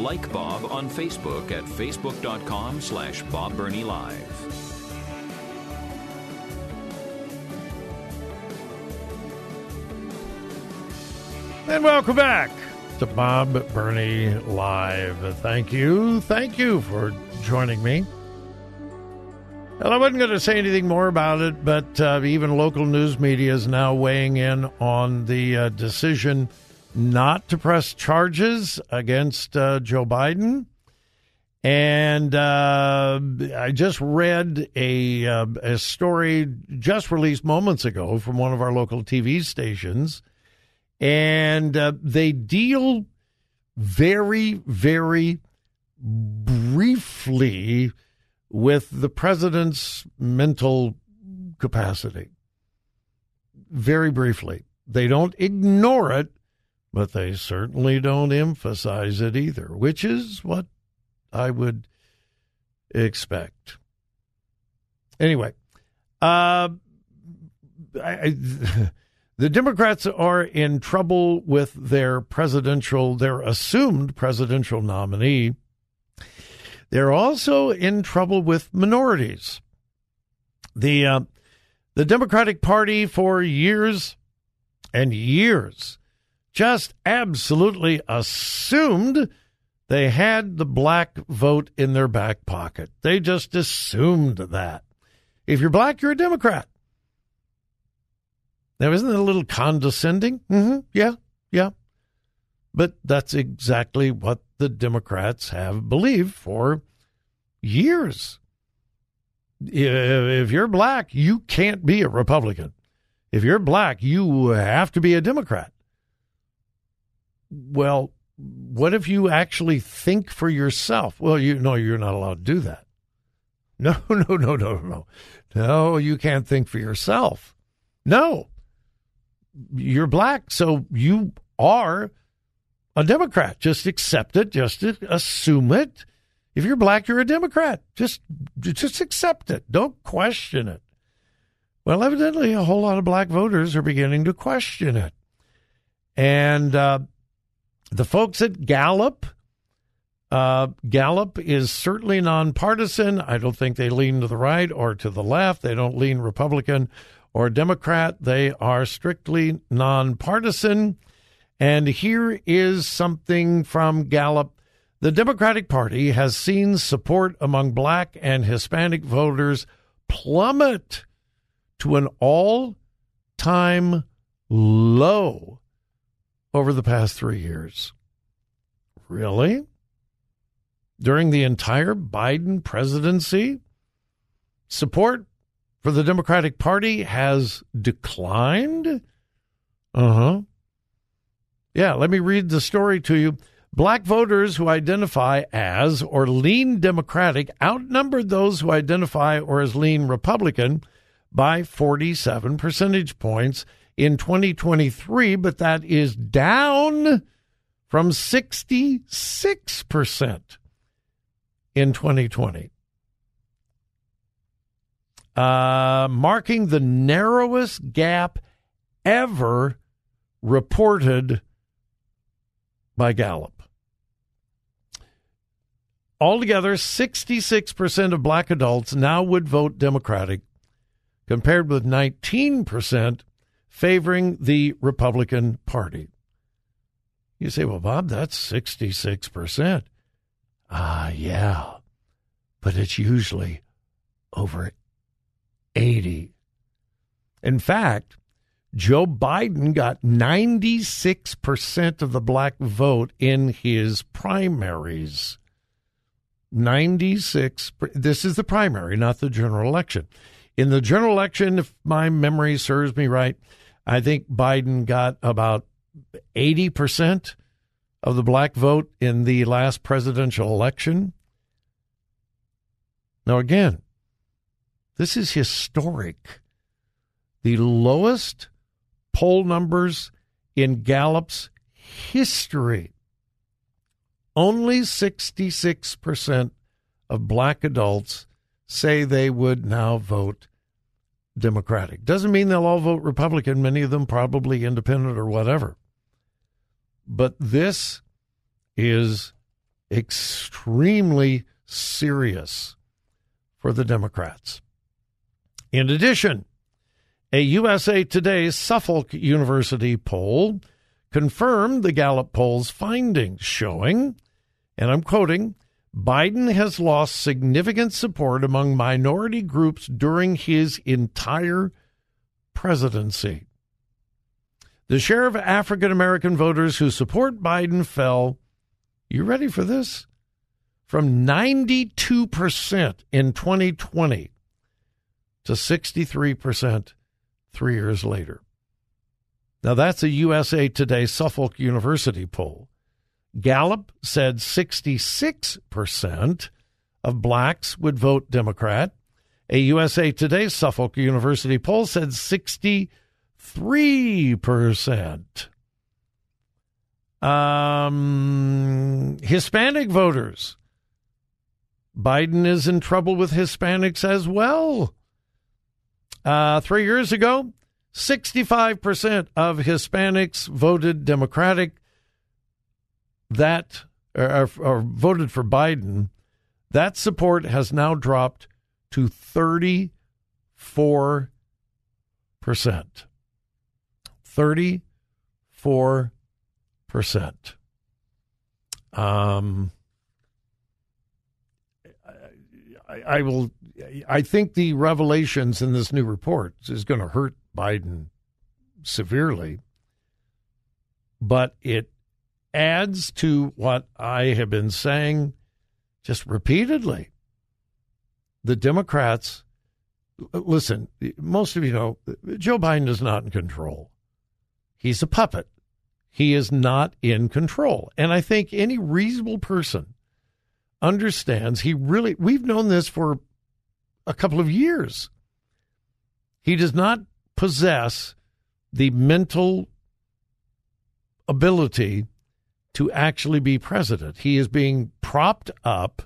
Like Bob on Facebook at facebook.com slash Bob Burney Live. And welcome back to Bob Burney Live. Thank you. Thank you for joining me. Well, I wasn't going to say anything more about it, but uh, even local news media is now weighing in on the uh, decision not to press charges against uh, Joe Biden. And uh, I just read a, uh, a story just released moments ago from one of our local TV stations and uh, they deal very, very briefly with the president's mental capacity. Very briefly. They don't ignore it, but they certainly don't emphasize it either, which is what I would expect. Anyway, uh, I, I The Democrats are in trouble with their presidential, their assumed presidential nominee. They're also in trouble with minorities. The uh, the Democratic Party for years and years just absolutely assumed they had the black vote in their back pocket. They just assumed that. If you're black, you're a Democrat. Now, isn't that a little condescending? Mm-hmm. Yeah, yeah. But that's exactly what the Democrats have believed for years. If you're black, you can't be a Republican. If you're black, you have to be a Democrat. Well, what if you actually think for yourself? Well, you know you're not allowed to do that. No, no, no, no, no. No, you can't think for yourself. No you're black, so you are a Democrat. Just accept it. Just assume it. If you're black, you're a Democrat. Just just accept it. Don't question it. Well, evidently, a whole lot of black voters are beginning to question it, and uh, the folks at Gallup. Uh, Gallup is certainly nonpartisan. I don't think they lean to the right or to the left. They don't lean Republican or Democrat. They are strictly nonpartisan. And here is something from Gallup. The Democratic Party has seen support among black and Hispanic voters plummet to an all time low over the past three years. Really? During the entire Biden presidency, support for the Democratic Party has declined? Uh huh. Yeah, let me read the story to you. Black voters who identify as or lean Democratic outnumbered those who identify or as lean Republican by 47 percentage points in 2023, but that is down from 66% in 2020 uh, marking the narrowest gap ever reported by Gallup. Altogether, 66% of black adults now would vote Democratic, compared with 19% favoring the Republican Party. You say, well, Bob, that's 66%. Ah, yeah. But it's usually over 80. In fact, Joe Biden got 96% of the black vote in his primaries. 96 this is the primary not the general election In the general election, if my memory serves me right, I think Biden got about 80% of the black vote in the last presidential election. Now, again, this is historic. The lowest poll numbers in Gallup's history. Only 66% of black adults say they would now vote Democratic. Doesn't mean they'll all vote Republican, many of them probably independent or whatever. But this is extremely serious for the Democrats. In addition, a USA Today Suffolk University poll confirmed the Gallup poll's findings, showing, and I'm quoting, Biden has lost significant support among minority groups during his entire presidency. The share of African American voters who support Biden fell, you ready for this? From 92% in 2020 to 63% three years later. Now, that's a USA Today Suffolk University poll. Gallup said 66% of blacks would vote Democrat. A USA Today Suffolk University poll said 63%. Um, Hispanic voters. Biden is in trouble with Hispanics as well. Uh, three years ago, 65% of Hispanics voted Democratic. That or, voted for Biden. That support has now dropped to 34%. 34%. Um, I, I will I think the revelations in this new report is going to hurt Biden severely, but it adds to what I have been saying just repeatedly. The Democrats, listen, most of you know Joe Biden is not in control. He's a puppet. He is not in control. And I think any reasonable person understands he really, we've known this for a couple of years. He does not possess the mental ability to actually be president. He is being propped up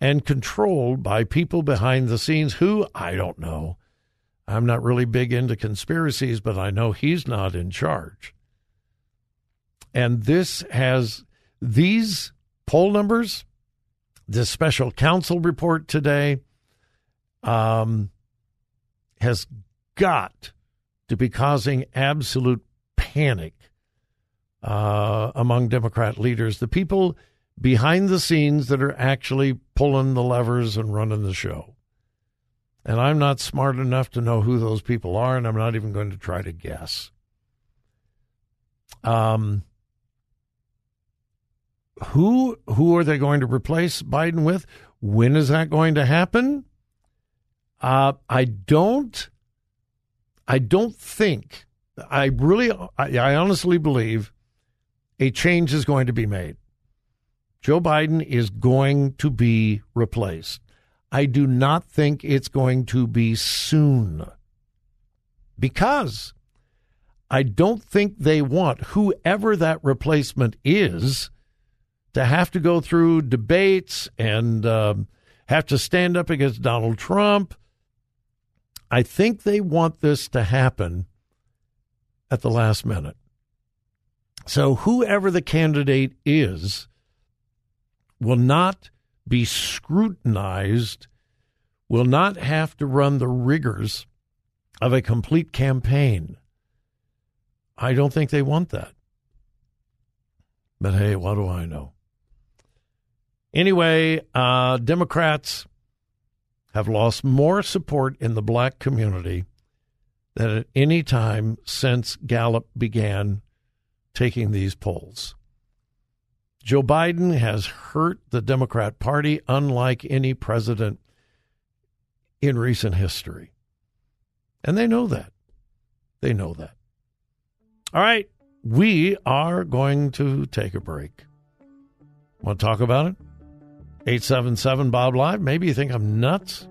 and controlled by people behind the scenes who I don't know. I'm not really big into conspiracies, but I know he's not in charge. And this has these poll numbers, this special counsel report today, um, has got to be causing absolute panic uh, among Democrat leaders, the people behind the scenes that are actually pulling the levers and running the show. And I'm not smart enough to know who those people are, and I'm not even going to try to guess. Um, who who are they going to replace Biden with? When is that going to happen? Uh, I don't. I don't think. I really. I, I honestly believe a change is going to be made. Joe Biden is going to be replaced. I do not think it's going to be soon because I don't think they want whoever that replacement is to have to go through debates and um, have to stand up against Donald Trump I think they want this to happen at the last minute. So whoever the candidate is will not be scrutinized, will not have to run the rigors of a complete campaign. I don't think they want that. But hey, what do I know? Anyway, uh, Democrats have lost more support in the black community than at any time since Gallup began taking these polls. Joe Biden has hurt the Democrat Party unlike any president in recent history. And they know that. They know that. All right, we are going to take a break. Want to talk about it? 877 Bob Live. Maybe you think I'm nuts.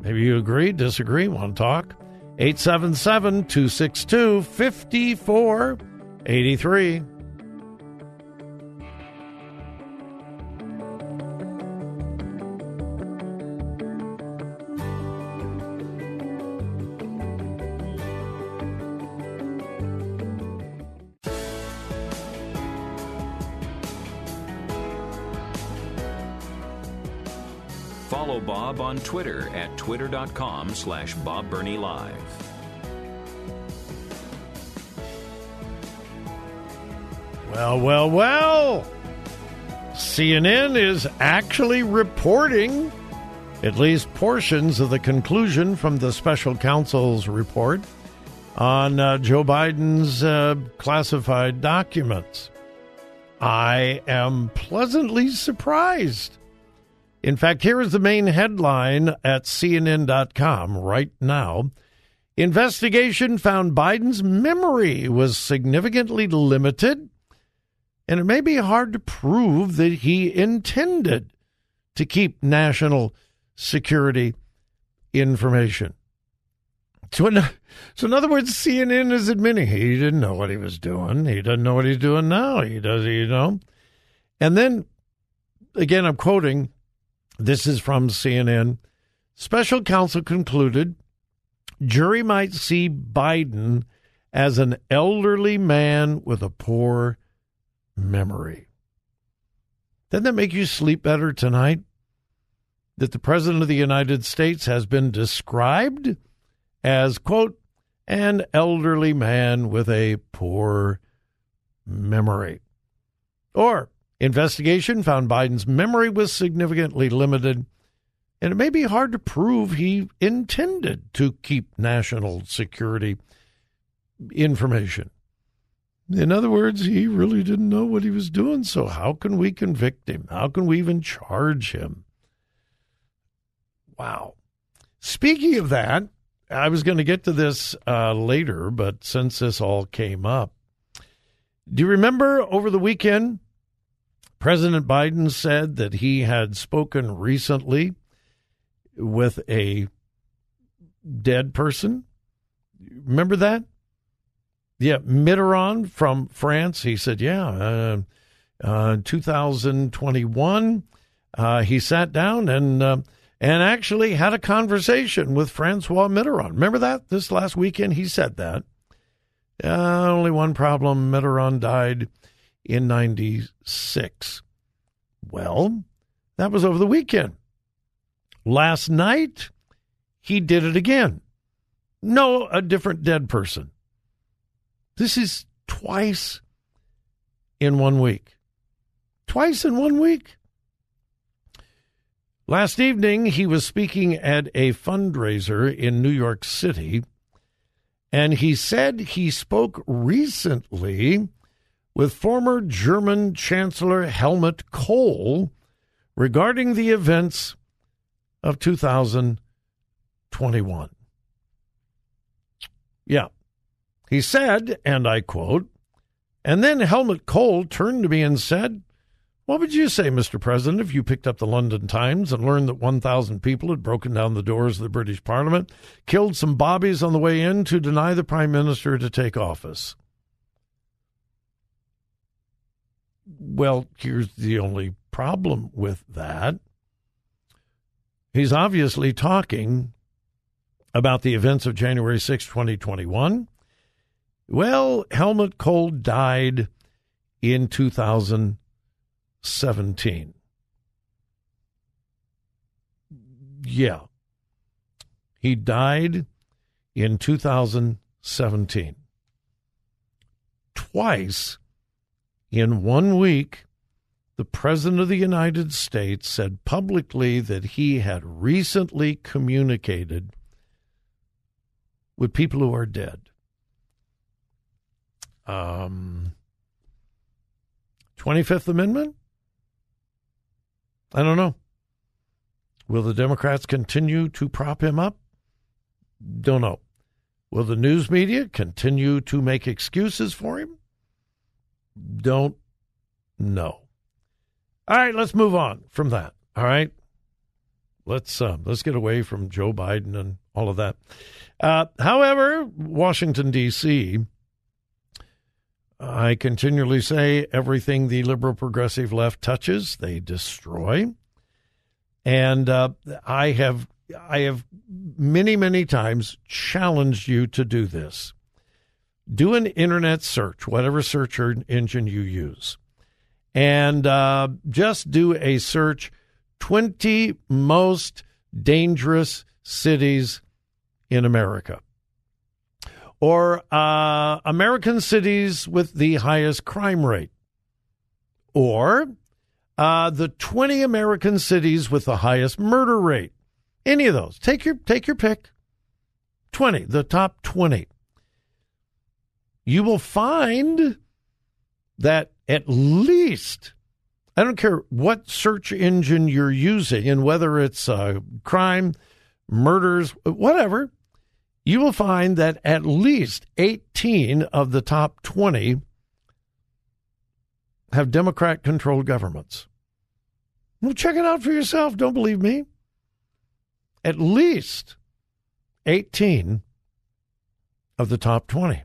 Maybe you agree, disagree, want to talk. 877 262 5483. Follow Bob on Twitter at twitter.com slash Bob Live. Well, well, well. CNN is actually reporting at least portions of the conclusion from the special counsel's report on uh, Joe Biden's uh, classified documents. I am pleasantly surprised. In fact, here is the main headline at CNN.com right now. Investigation found Biden's memory was significantly limited, and it may be hard to prove that he intended to keep national security information. So in, so in other words, CNN is admitting he didn't know what he was doing. He doesn't know what he's doing now. He does, you know. And then, again, I'm quoting this is from CNN. Special counsel concluded jury might see Biden as an elderly man with a poor memory. Doesn't that make you sleep better tonight? That the President of the United States has been described as, quote, an elderly man with a poor memory. Or, Investigation found Biden's memory was significantly limited, and it may be hard to prove he intended to keep national security information. In other words, he really didn't know what he was doing, so how can we convict him? How can we even charge him? Wow. Speaking of that, I was going to get to this uh, later, but since this all came up, do you remember over the weekend President Biden said that he had spoken recently with a dead person. Remember that? Yeah, Mitterrand from France. He said, yeah, uh, uh, 2021, uh, he sat down and uh, and actually had a conversation with Francois Mitterrand. Remember that this last weekend? He said that. Uh, only one problem: Mitterrand died in 96. Well, that was over the weekend. Last night, he did it again. No, a different dead person. This is twice in one week. Twice in one week. Last evening, he was speaking at a fundraiser in New York City, and he said he spoke recently with former German Chancellor Helmut Kohl regarding the events of 2021. Yeah. He said, and I quote, and then Helmut Kohl turned to me and said, What would you say, Mr. President, if you picked up the London Times and learned that 1,000 people had broken down the doors of the British Parliament, killed some bobbies on the way in to deny the Prime Minister to take office? Well, here's the only problem with that. He's obviously talking about the events of January 6, 2021. Well, Helmut Kohl died in 2017. Yeah. He died in 2017. Twice in one week, the President of the United States said publicly that he had recently communicated with people who are dead. Um, 25th Amendment? I don't know. Will the Democrats continue to prop him up? Don't know. Will the news media continue to make excuses for him? Don't know. All right, let's move on from that. All right, let's uh, let's get away from Joe Biden and all of that. Uh, however, Washington D.C. I continually say everything the liberal progressive left touches, they destroy. And uh, I have I have many many times challenged you to do this. Do an internet search, whatever search engine you use, and uh, just do a search: twenty most dangerous cities in America or uh, American cities with the highest crime rate, or uh, the 20 American cities with the highest murder rate. Any of those. Take your take your pick. 20, the top 20. You will find that at least I don't care what search engine you're using and whether it's uh, crime, murders, whatever, you will find that at least 18 of the top 20 have Democrat controlled governments. Well, check it out for yourself. Don't believe me. At least 18 of the top 20.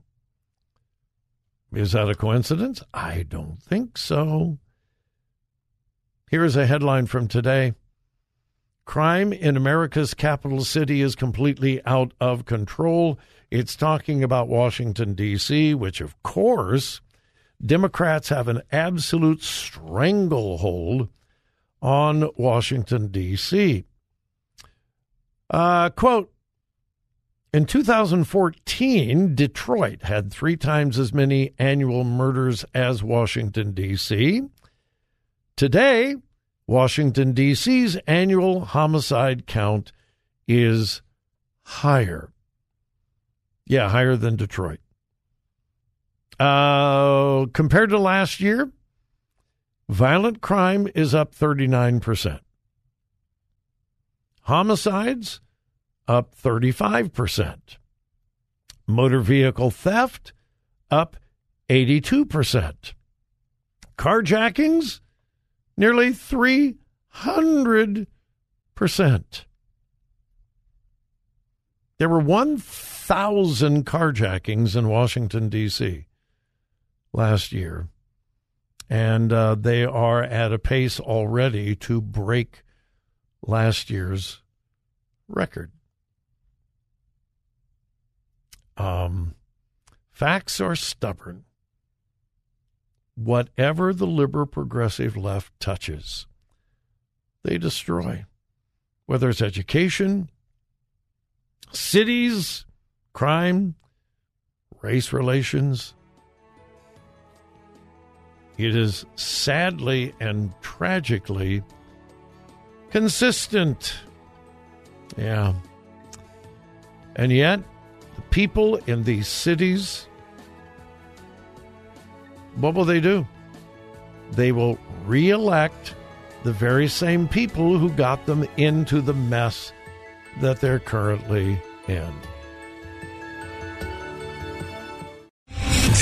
Is that a coincidence? I don't think so. Here is a headline from today Crime in America's capital city is completely out of control. It's talking about Washington, D.C., which, of course, Democrats have an absolute stranglehold on Washington, D.C. Uh, quote In 2014, Detroit had three times as many annual murders as Washington, D.C. Today, Washington, D.C.'s annual homicide count is higher. Yeah, higher than Detroit. Uh, compared to last year, violent crime is up 39%. Homicides up 35%. Motor vehicle theft up 82%. Carjackings nearly 300%. There were 1,000 carjackings in Washington, D.C. last year, and uh, they are at a pace already to break last year's record. Um, facts are stubborn whatever the liberal progressive left touches, they destroy. Whether it's education, cities, crime, race relations. It is sadly and tragically consistent. Yeah. And yet, the people in these cities what will they do? They will reelect the very same people who got them into the mess that they're currently in.